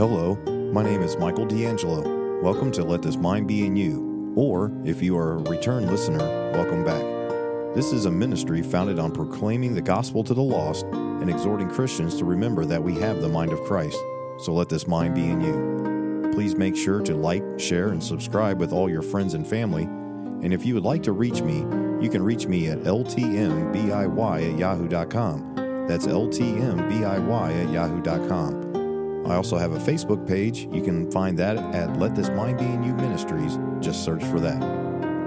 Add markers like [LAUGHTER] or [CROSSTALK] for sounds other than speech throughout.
Hello, my name is Michael D'Angelo. Welcome to Let This Mind Be in You, or if you are a return listener, welcome back. This is a ministry founded on proclaiming the gospel to the lost and exhorting Christians to remember that we have the mind of Christ. So let this mind be in you. Please make sure to like, share, and subscribe with all your friends and family. And if you would like to reach me, you can reach me at ltmbiy at yahoo.com. That's ltmbiy at yahoo.com. I also have a Facebook page. You can find that at Let This Mind Be in You Ministries. Just search for that.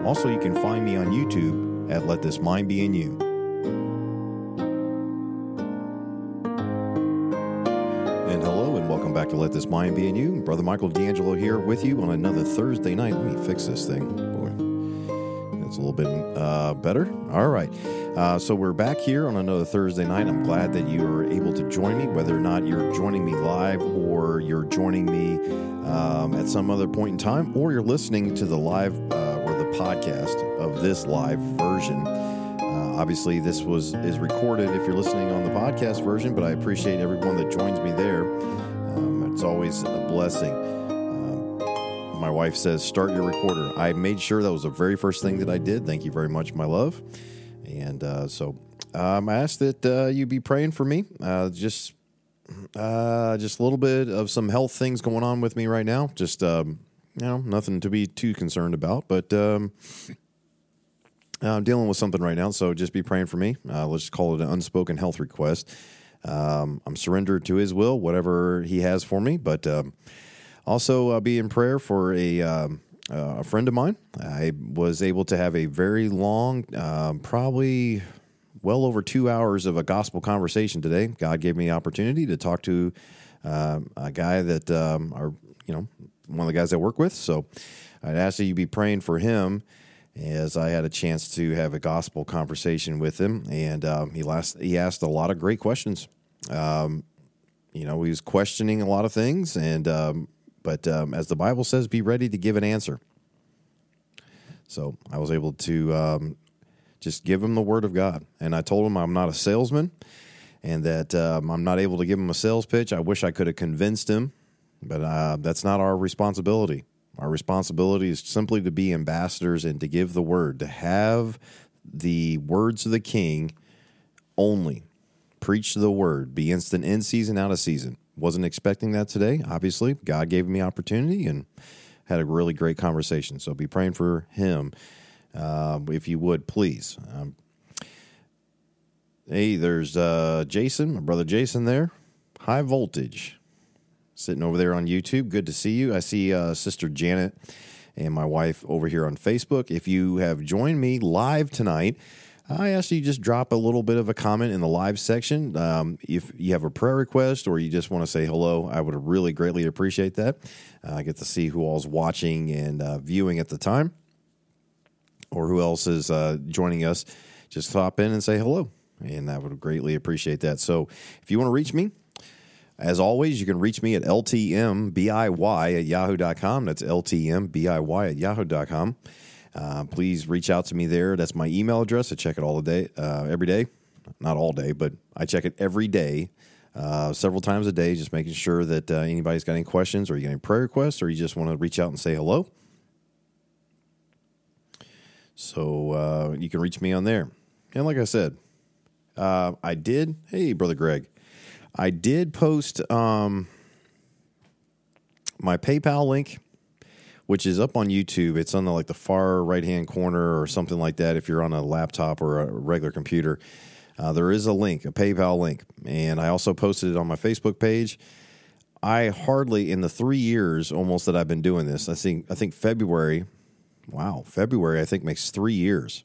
Also, you can find me on YouTube at Let This Mind Be in You. And hello, and welcome back to Let This Mind Be in You. Brother Michael D'Angelo here with you on another Thursday night. Let me fix this thing. That's a little bit uh, better. All right. Uh, so we're back here on another Thursday night. I'm glad that you are able to join me, whether or not you're joining me live or you're joining me um, at some other point in time, or you're listening to the live uh, or the podcast of this live version. Uh, obviously, this was is recorded if you're listening on the podcast version, but I appreciate everyone that joins me there. Um, it's always a blessing. My wife says, "Start your recorder." I made sure that was the very first thing that I did. Thank you very much, my love. And uh, so um, I ask that uh, you be praying for me. Uh, just uh, just a little bit of some health things going on with me right now. Just um, you know, nothing to be too concerned about, but um, I'm dealing with something right now. So just be praying for me. Uh, let's call it an unspoken health request. Um, I'm surrendered to His will, whatever He has for me. But um, also uh, be in prayer for a um, uh, a friend of mine. I was able to have a very long, um, probably well over two hours of a gospel conversation today. God gave me the opportunity to talk to uh, a guy that um, are you know one of the guys I work with. So I'd ask that you be praying for him as I had a chance to have a gospel conversation with him, and um, he last he asked a lot of great questions. Um, you know, he was questioning a lot of things, and um, but um, as the Bible says, be ready to give an answer. So I was able to um, just give him the word of God. And I told him I'm not a salesman and that um, I'm not able to give him a sales pitch. I wish I could have convinced him, but uh, that's not our responsibility. Our responsibility is simply to be ambassadors and to give the word, to have the words of the king only. Preach the word, be instant in season, out of season. Wasn't expecting that today, obviously. God gave me opportunity and had a really great conversation. So be praying for him, uh, if you would, please. Um, hey, there's uh, Jason, my brother Jason there. High voltage. Sitting over there on YouTube. Good to see you. I see uh, Sister Janet and my wife over here on Facebook. If you have joined me live tonight, I ask you just drop a little bit of a comment in the live section. Um, if you have a prayer request or you just want to say hello, I would really greatly appreciate that. Uh, I get to see who all's watching and uh, viewing at the time, or who else is uh, joining us. Just hop in and say hello, and I would greatly appreciate that. So, if you want to reach me, as always, you can reach me at ltmbiy at yahoo.com. That's ltmbiy at yahoo.com. Uh, please reach out to me there. That's my email address. I check it all the day, uh, every day. Not all day, but I check it every day, uh, several times a day, just making sure that uh, anybody's got any questions or you got any prayer requests or you just want to reach out and say hello. So uh, you can reach me on there. And like I said, uh, I did. Hey, brother Greg, I did post um, my PayPal link which is up on YouTube. It's on the like the far right hand corner or something like that. If you're on a laptop or a regular computer, uh, there is a link, a PayPal link, and I also posted it on my Facebook page. I hardly in the three years almost that I've been doing this. I think I think February, wow, February I think makes three years.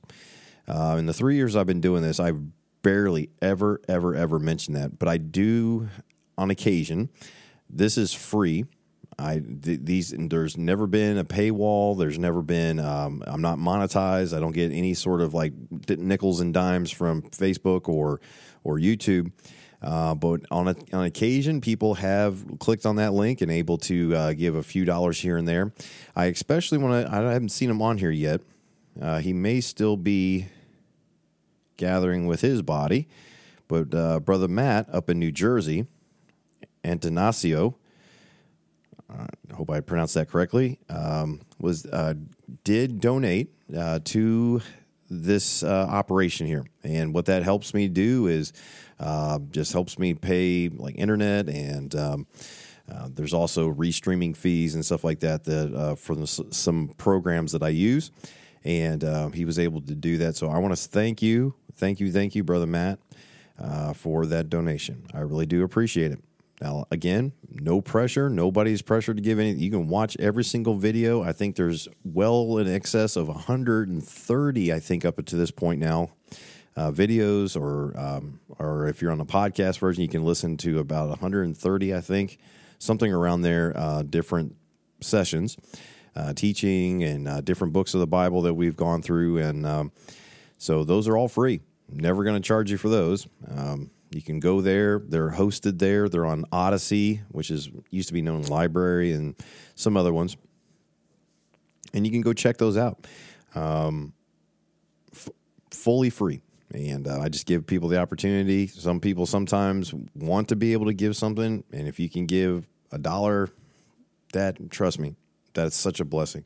Uh, in the three years I've been doing this, I've barely ever ever ever mentioned that, but I do on occasion. This is free. I th- these there's never been a paywall. There's never been. Um, I'm not monetized. I don't get any sort of like nickels and dimes from Facebook or or YouTube. Uh, but on a, on occasion, people have clicked on that link and able to uh, give a few dollars here and there. I especially want to. I haven't seen him on here yet. Uh, he may still be gathering with his body, but uh, brother Matt up in New Jersey, Antanasio hope I pronounced that correctly, um, was uh, did donate uh, to this uh, operation here, and what that helps me do is uh, just helps me pay like internet and. Um, uh, there's also restreaming fees and stuff like that that uh, for the, some programs that I use, and uh, he was able to do that. So I want to thank you, thank you, thank you, brother Matt, uh, for that donation. I really do appreciate it. Now, again, no pressure. Nobody's pressured to give anything. You can watch every single video. I think there's well in excess of 130, I think, up to this point now, uh, videos, or um, or if you're on the podcast version, you can listen to about 130, I think something around there, uh, different sessions, uh, teaching, and uh, different books of the Bible that we've gone through. And um, so those are all free. Never going to charge you for those. Um, you can go there. They're hosted there. They're on Odysee, which is used to be known LBRY and some other ones. And you can go check those out. Um, f- fully free. And uh, I just give people the opportunity. Some people sometimes want to be able to give something, and if you can give a dollar, that trust me, that's such a blessing.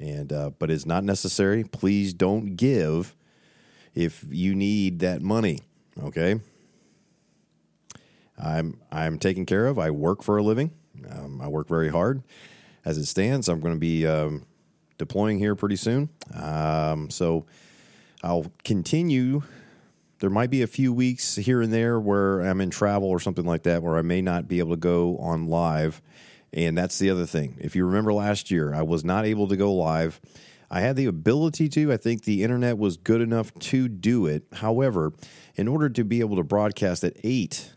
And uh, but it's not necessary. Please don't give if you need that money. Okay. I'm I'm taken care of. I work for a living. Um, I work very hard. As it stands, I'm going to be um, deploying here pretty soon. Um, so I'll continue there might be a few weeks here and there where I'm in travel or something like that where I may not be able to go on live. And that's the other thing. If you remember last year, I was not able to go live. I had the ability to. I think the internet was good enough to do it. However, in order to be able to broadcast at 8,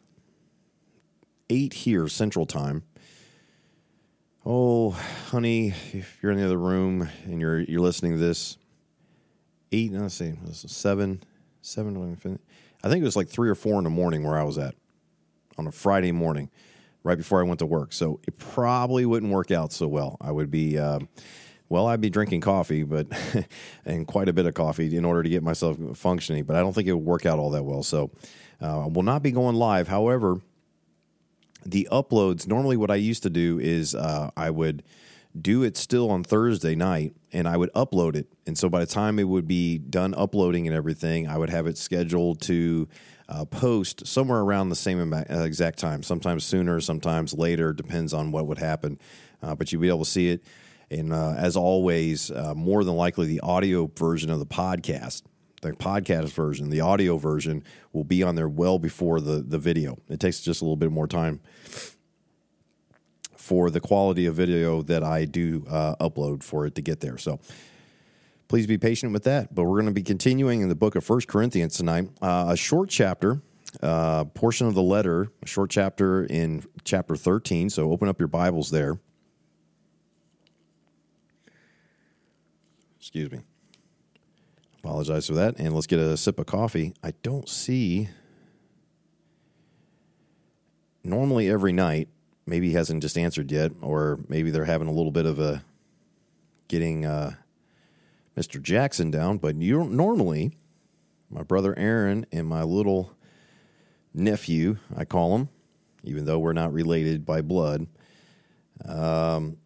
8 here Central Time, oh, honey, if you're in the other room and you're you're listening to this, 8, let's see, 7, seven. I think it was like three or four in the morning where I was at on a Friday morning, right before I went to work. So it probably wouldn't work out so well. I would be, uh, well, I'd be drinking coffee, but [LAUGHS] and quite a bit of coffee in order to get myself functioning. But I don't think it would work out all that well. So uh, I will not be going live. However, the uploads normally what I used to do is uh, I would do it still on Thursday night and I would upload it. And so by the time it would be done uploading and everything, I would have it scheduled to uh, post somewhere around the same uh, exact time, sometimes sooner, sometimes later, depends on what would happen. Uh, but you'll be able to see it. And uh, as always, uh, more than likely, the audio version of the podcast, the podcast version, the audio version will be on there well before the, the video. It takes just a little bit more time for the quality of video that I do uh, upload for it to get there. So please be patient with that. But we're going to be continuing in the book of First Corinthians tonight, uh, a short chapter. Uh, portion of the letter, a short chapter in chapter 13. So open up your Bibles there. Excuse me. Apologize for that. And let's get a sip of coffee. I don't see. Normally, every night, maybe he hasn't just answered yet, or maybe they're having a little bit of a getting uh, Mr. Jackson down. But you normally, my brother Aaron and my little nephew, I call him, even though we're not related by blood. Um,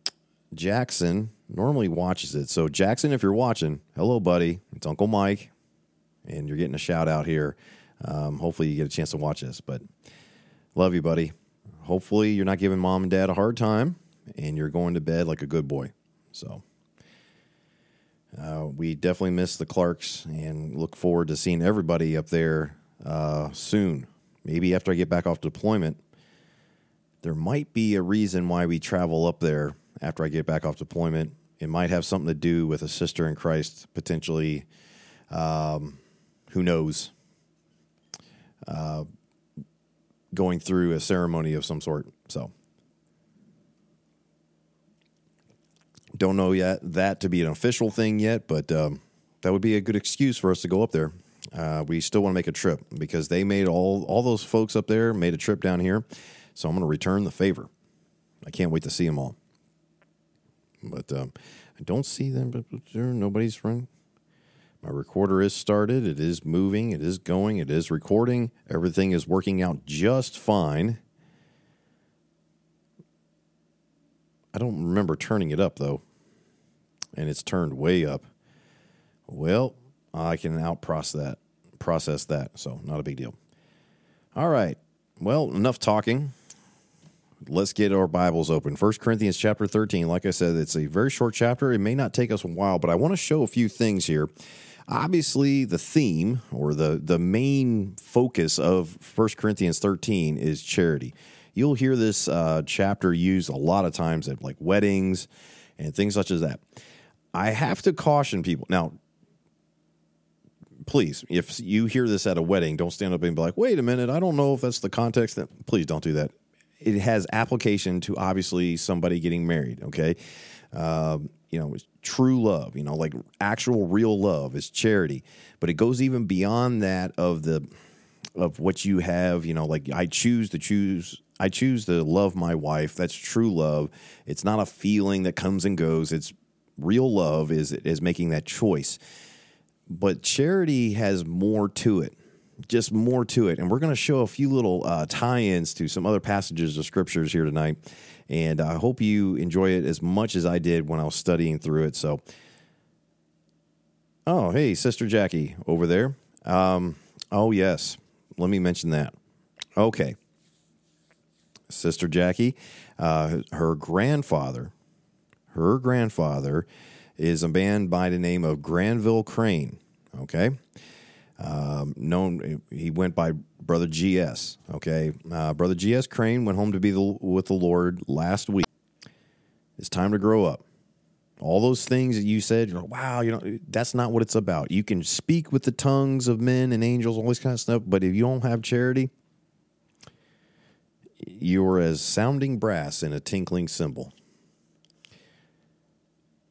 Jackson normally watches it. So Jackson, if you're watching, hello, buddy. It's Uncle Mike, and you're getting a shout out here. Um, hopefully, you get a chance to watch this. But love you, buddy hopefully you're not giving mom and dad a hard time and you're going to bed like a good boy. So uh, we definitely miss the Clarks and look forward to seeing everybody up there uh, soon. Maybe after I get back off deployment, there might be a reason why we travel up there after I get back off deployment. It might have something to do with a sister in Christ, potentially. Um, who knows? Uh, going through a ceremony of some sort. So don't know yet that to be an official thing yet, but um, that would be a good excuse for us to go up there. Uh, we still want to make a trip because they made all all those folks up there made a trip down here, so I'm going to return the favor. I can't wait to see them all. But um, I don't see them. Nobody's running. My recorder is started. It is moving. It is going. It is recording. Everything is working out just fine. I don't remember turning it up though. And it's turned way up. Well, I can out process that process that, so not a big deal. All right. Well, enough talking. Let's get our Bibles open. 1 Corinthians chapter 13. Like I said, it's a very short chapter. It may not take us a while, but I want to show a few things here. Obviously, the theme or the, the main focus of 1 Corinthians 13 is charity. You'll hear this uh, chapter used a lot of times at like weddings and things such as that. I have to caution people. Now, please, if you hear this at a wedding, don't stand up and be like, wait a minute, I don't know if that's the context that please don't do that. It has application to obviously somebody getting married, okay? Um, you know, true love, you know, like actual real love is charity. But it goes even beyond that of the of what you have, you know, like I choose to choose I choose to love my wife. That's true love. It's not a feeling that comes and goes. It's real love is is making that choice but charity has more to it just more to it. And we're going to show a few little uh, tie-ins to some other passages of scriptures here tonight. And i hope you enjoy it as much as i did when i was studying through it. So oh hey sister jackie over there. Um, oh yes. Let me mention that. Okay. Sister jackie uh, her grandfather her grandfather is a man by the name of Granville Crane. Okay. Um, known, he went by Brother GS. Okay. Uh, Brother GS Crane went home to be the, with the Lord last week. It's time to grow up. All those things that you said, you're like, wow, you know, that's not what it's about. You can speak with the tongues of men and angels, all this kind of stuff, but if you don't have charity, you're as sounding brass in a tinkling cymbal.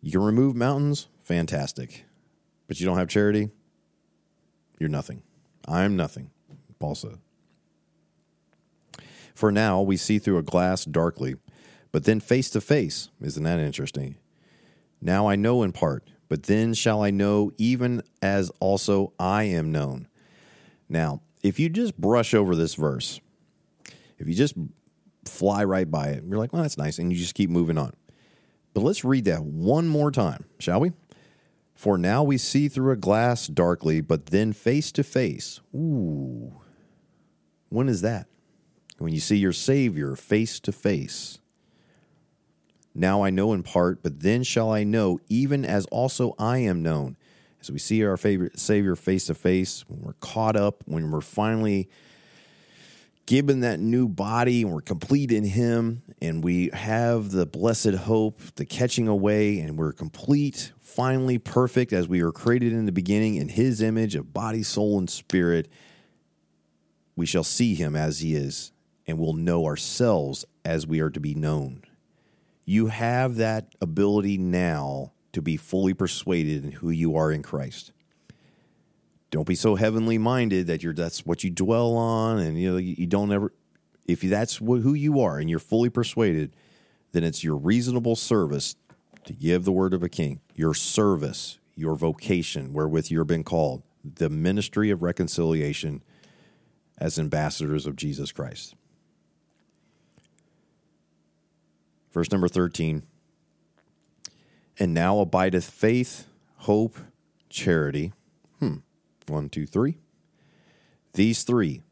You can remove mountains, fantastic. But you don't have charity, you're nothing. I'm nothing, Paul said. For now, we see through a glass darkly, but then face to face. Isn't that interesting? Now I know in part, but then shall I know even as also I am known. Now, if you just brush over this verse, if you just fly right by it, you're like, well, that's nice, and you just keep moving on. But let's read that one more time, shall we? For now we see through a glass darkly, but then face to face. Ooh. When is that? When you see your Savior face to face. Now I know in part, but then shall I know, even as also I am known. As we see our favorite Savior face to face, when we're caught up, when we're finally given that new body and we're complete in him and we have the blessed hope the catching away and we're complete finally perfect as we were created in the beginning in his image of body soul and spirit we shall see him as he is and will know ourselves as we are to be known. You have that ability now to be fully persuaded in who you are in christ don't be so heavenly minded that you're that's what you dwell on and you know you, don't ever if that's who you are and you're fully persuaded then it's your reasonable service to give the word of a king your service your vocation wherewith you're been called the ministry of reconciliation as ambassadors of jesus christ. Verse number 13 and now abideth faith hope charity one, two, three. These three.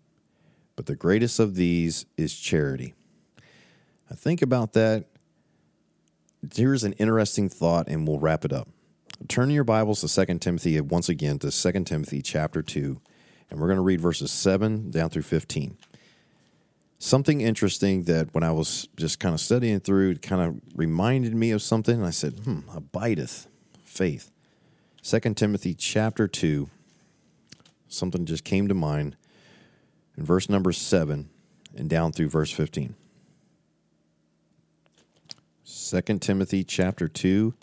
But the greatest of these is charity. I think about that. Here's an interesting thought, and we'll wrap it up. Turn your Bibles to 2 Timothy once again to 2 Timothy chapter 2, and we're going to read verses 7 down through 15. Something interesting that when I was just kind of studying through, it kind of reminded me of something, and I said, hmm, abideth faith. 2 Timothy chapter 2, something just came to mind in verse number 7 and down through verse 15. 2 Timothy chapter 2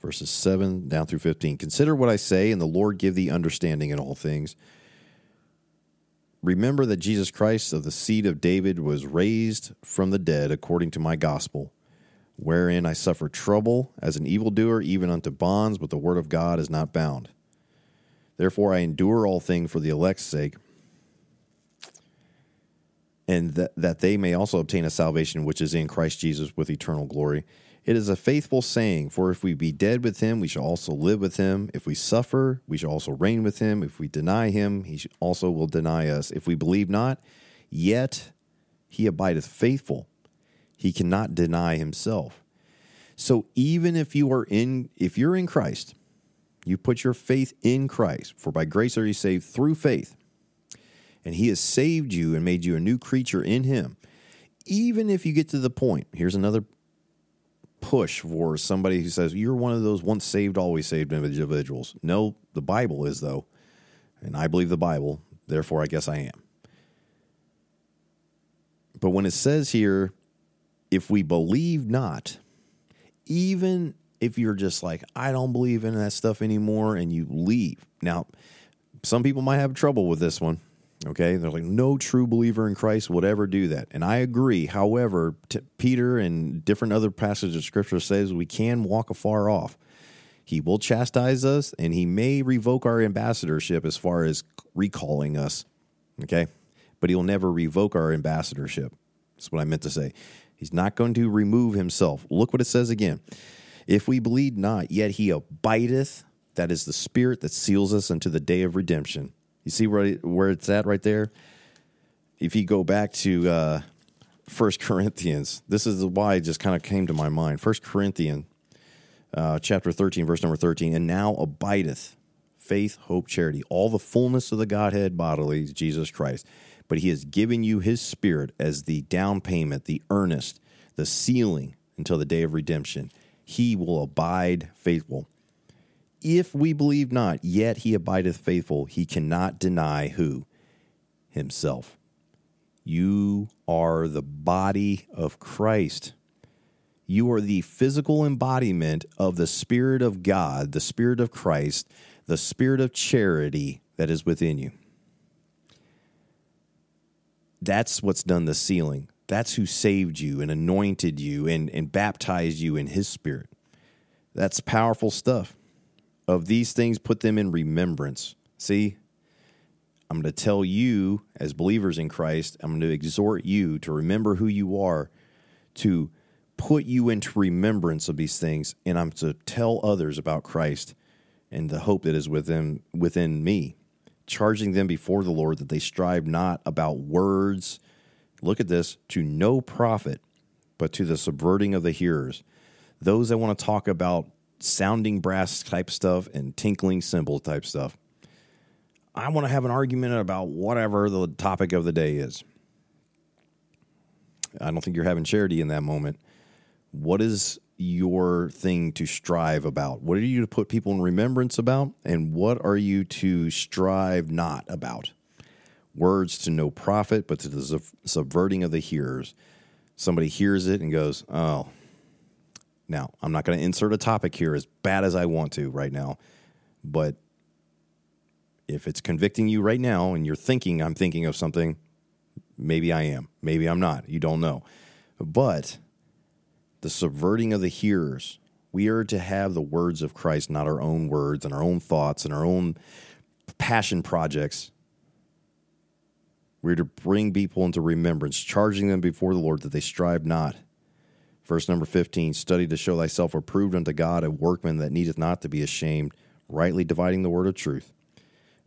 verses 7 down through 15. Consider what I say and the Lord give thee understanding in all things. Remember that Jesus Christ of the seed of David was raised from the dead according to my gospel, wherein I suffer trouble as an evildoer, even unto bonds, but the word of God is not bound. Therefore, I endure all things for the elect's sake, and that, that they may also obtain a salvation which is in Christ Jesus with eternal glory. It is a faithful saying, for if we be dead with him, we shall also live with him. If we suffer, we shall also reign with him. If we deny him, he also will deny us. If we believe not, yet he abideth faithful. He cannot deny himself. So even if you are in if you're in Christ, you put your faith in Christ, for by grace are you saved through faith. And he has saved you and made you a new creature in him. Even if you get to the point, here's another push for somebody who says you're one of those once saved, always saved individuals. No, the Bible is, though. And I believe the Bible, therefore, I guess I am. But when it says here, if we believe not, even if you're just like, I don't believe in that stuff anymore, and you leave. Now, some people might have trouble with this one. Okay, they're like, no true believer in Christ would ever do that, and I agree. However, t- Peter and different other passages of Scripture says we can walk afar off. He will chastise us, and he may revoke our ambassadorship as far as recalling us. Okay, but he'll never revoke our ambassadorship. That's what I meant to say. He's not going to remove himself. Look what it says again. If we believe not, yet he abideth. That is the spirit that seals us unto the day of redemption. You see where where it's at right there. If you go back to uh, First Corinthians, this is why it just kind of came to my mind. First Corinthians, uh, chapter thirteen, verse number thirteen, and now abideth faith, hope, charity, all the fullness of the Godhead bodily, Jesus Christ. But He has given you His Spirit as the down payment, the earnest, the sealing until the day of redemption. He will abide faithful if we believe not, yet he abideth faithful. He cannot deny who? Himself. You are the body of Christ. You are the physical embodiment of the Spirit of God, the Spirit of Christ, the Spirit of charity that is within you. That's what's done the sealing. That's who saved you and anointed you and, and baptized you in His Spirit. That's powerful stuff of these things, put them in remembrance. See, I'm going to tell you, as believers in Christ, I'm going to exhort you to remember who you are, to put you into remembrance of these things, and I'm to tell others about Christ and the hope that is within within me, charging them before the Lord that they strive not about words. Look at this to no profit, but to the subverting of the hearers. Those that want to talk about sounding brass type stuff and tinkling cymbal type stuff. I want to have an argument about whatever the topic of the day is. I don't think you're having charity in that moment. What is your thing to strive about? What are you to put people in remembrance about? And what are you to strive not about? Words to no profit, but to the subverting of the hearers. Somebody hears it and goes, Oh, now, I'm not going to insert a topic here as bad as I want to right now, but if it's convicting you right now and you're thinking I'm thinking of something, maybe I am, maybe I'm not. You don't know. But the subverting of the hearers, we are to have the words of Christ, not our own words and our own thoughts and our own passion projects. We're to bring people into remembrance, charging them before the Lord that they strive not Verse number 15 Study to show thyself approved unto God, a workman that needeth not to be ashamed, rightly dividing the word of truth.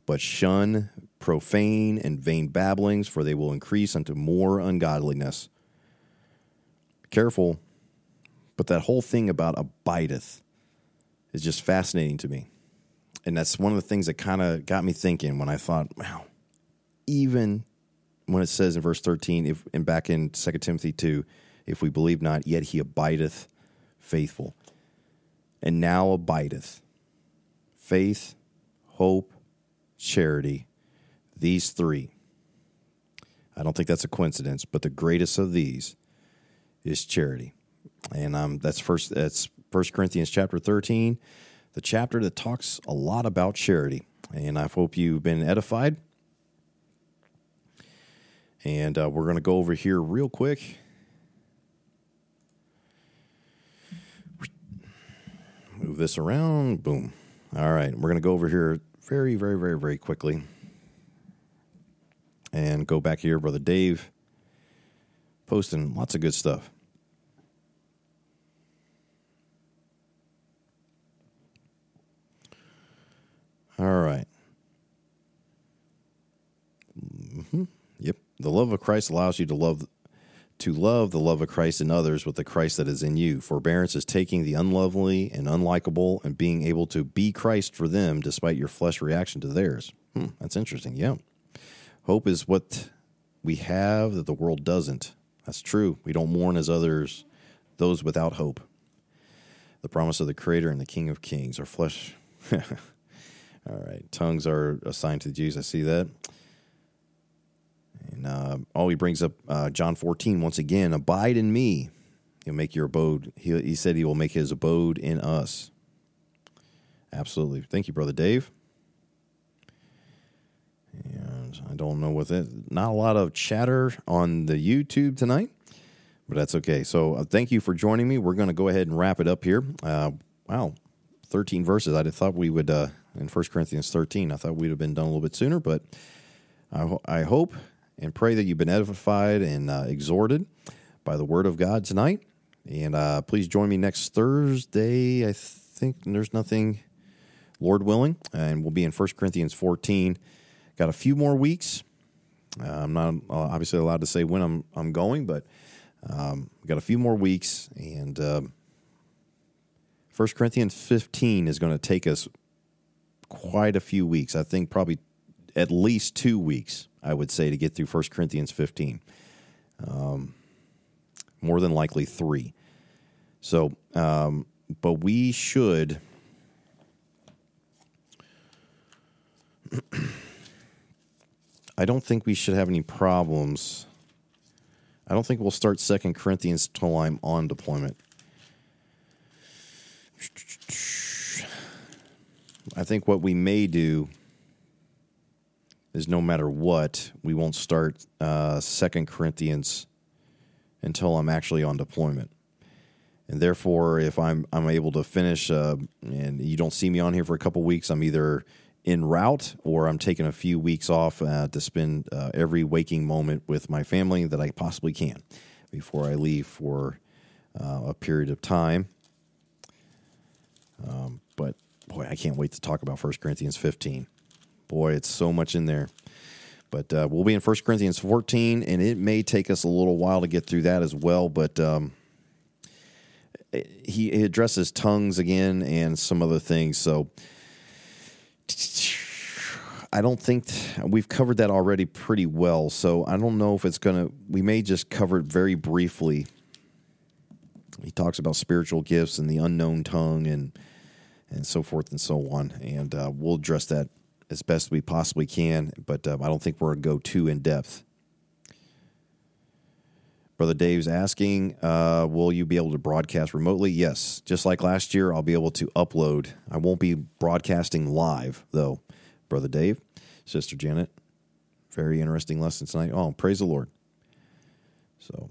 But shun profane and vain babblings, for they will increase unto more ungodliness. Careful, but that whole thing about abideth is just fascinating to me. And that's one of the things that kind of got me thinking when I thought, wow, even when it says in verse 13, if, and back in 2 Timothy 2, if we believe not, yet he abideth faithful. And now abideth faith, hope, charity, these three. I don't think that's a coincidence, but the greatest of these is charity. And um, that's first that's First Corinthians chapter 13, the chapter that talks a lot about charity. And I hope you've been edified. And uh, we're going to go over here real quick Move this around. Boom. All right. We're going to go over here very, very, very, very quickly and go back here, Brother Dave. posting lots of good stuff. All right. The love of Christ allows you to love to love the love of Christ in others with the Christ that is in you. Forbearance is taking the unlovely and unlikable and being able to be Christ for them despite your flesh reaction to theirs. Hmm, that's interesting. Yeah. Hope is what we have that the world doesn't. That's true. We don't mourn as others, those without hope. The promise of the Creator and the King of Kings. Our flesh. [LAUGHS] All right. Tongues are assigned to the Jews. I see that. And uh, oh, he brings up uh, John 14 once again abide in me. He'll make your abode. He, he said he will make his abode in us. Absolutely. Thank you, Brother Dave. And I don't know what that, not a lot of chatter on the YouTube tonight, but that's okay. So uh, thank you for joining me. We're going to go ahead and wrap it up here. Uh, wow, 13 verses. I thought we would, uh, in 1 Corinthians 13, I thought we'd have been done a little bit sooner, but I, ho- I hope and pray that you've been edified and uh, exhorted by the word of God tonight. And uh, please join me next Thursday. I think there's nothing, Lord willing, and we'll be in 1 Corinthians 14. Got a few more weeks. Uh, I'm not uh, obviously allowed to say when I'm I'm going, but um, got a few more weeks, and um, 1 Corinthians 15 is going to take us quite a few weeks. I think probably at least two weeks, I would say, to get through 1 Corinthians 15. Um, more than likely three. So, um, but we should. [CLEARS THROAT] I don't think we should have any problems. I don't think we'll start Second Corinthians till I'm on deployment. I think what we may do is no matter what, we won't start uh, Second Corinthians until I'm actually on deployment. And therefore, if I'm I'm able to finish, uh, and you don't see me on here for a couple weeks, I'm either en route or I'm taking a few weeks off uh, to spend uh, every waking moment with my family that I possibly can before I leave for uh, a period of time. Um, but boy, I can't wait to talk about 1 Corinthians 15. Boy, it's so much in there. But uh, we'll be in 1 Corinthians 14, and it may take us a little while to get through that as well. But um, he, addresses tongues again and some other things. So I don't think we've covered that already pretty well. So I don't know if it's going to, we may just cover it very briefly. He talks about spiritual gifts and the unknown tongue and and so forth and so on. And uh, we'll address that as best we possibly can, but uh, I don't think we're going to go too in depth. Brother Dave's asking, uh, will you be able to broadcast remotely? Yes. Just like last year, I'll be able to upload. I won't be broadcasting live, though, Brother Dave, Sister Janet. Very interesting lesson tonight. Oh, praise the Lord. So,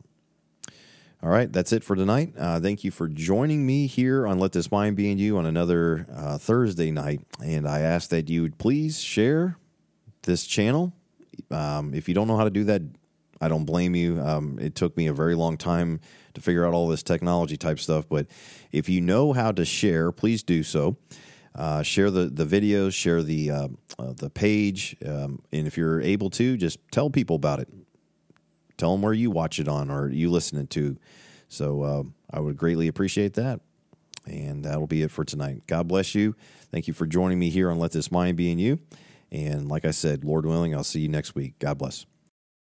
all right, that's it for tonight. Uh, thank you for joining me here on Let This Mind Be in You on another uh, Thursday night. And I ask that you please share this channel. Um, if you don't know how to do that, I don't blame you. Um, it took me a very long time to figure out all this technology type stuff. But if you know how to share, please do so. Uh, share the, the videos, share the uh, uh, the page, um, and if you're able to, just tell people about it. Tell them where you watch it on or you listen it to. So uh, I would greatly appreciate that. And that'll be it for tonight. God bless you. Thank you for joining me here on Let This Mind Be in You. And like I said, Lord willing, I'll see you next week. God bless.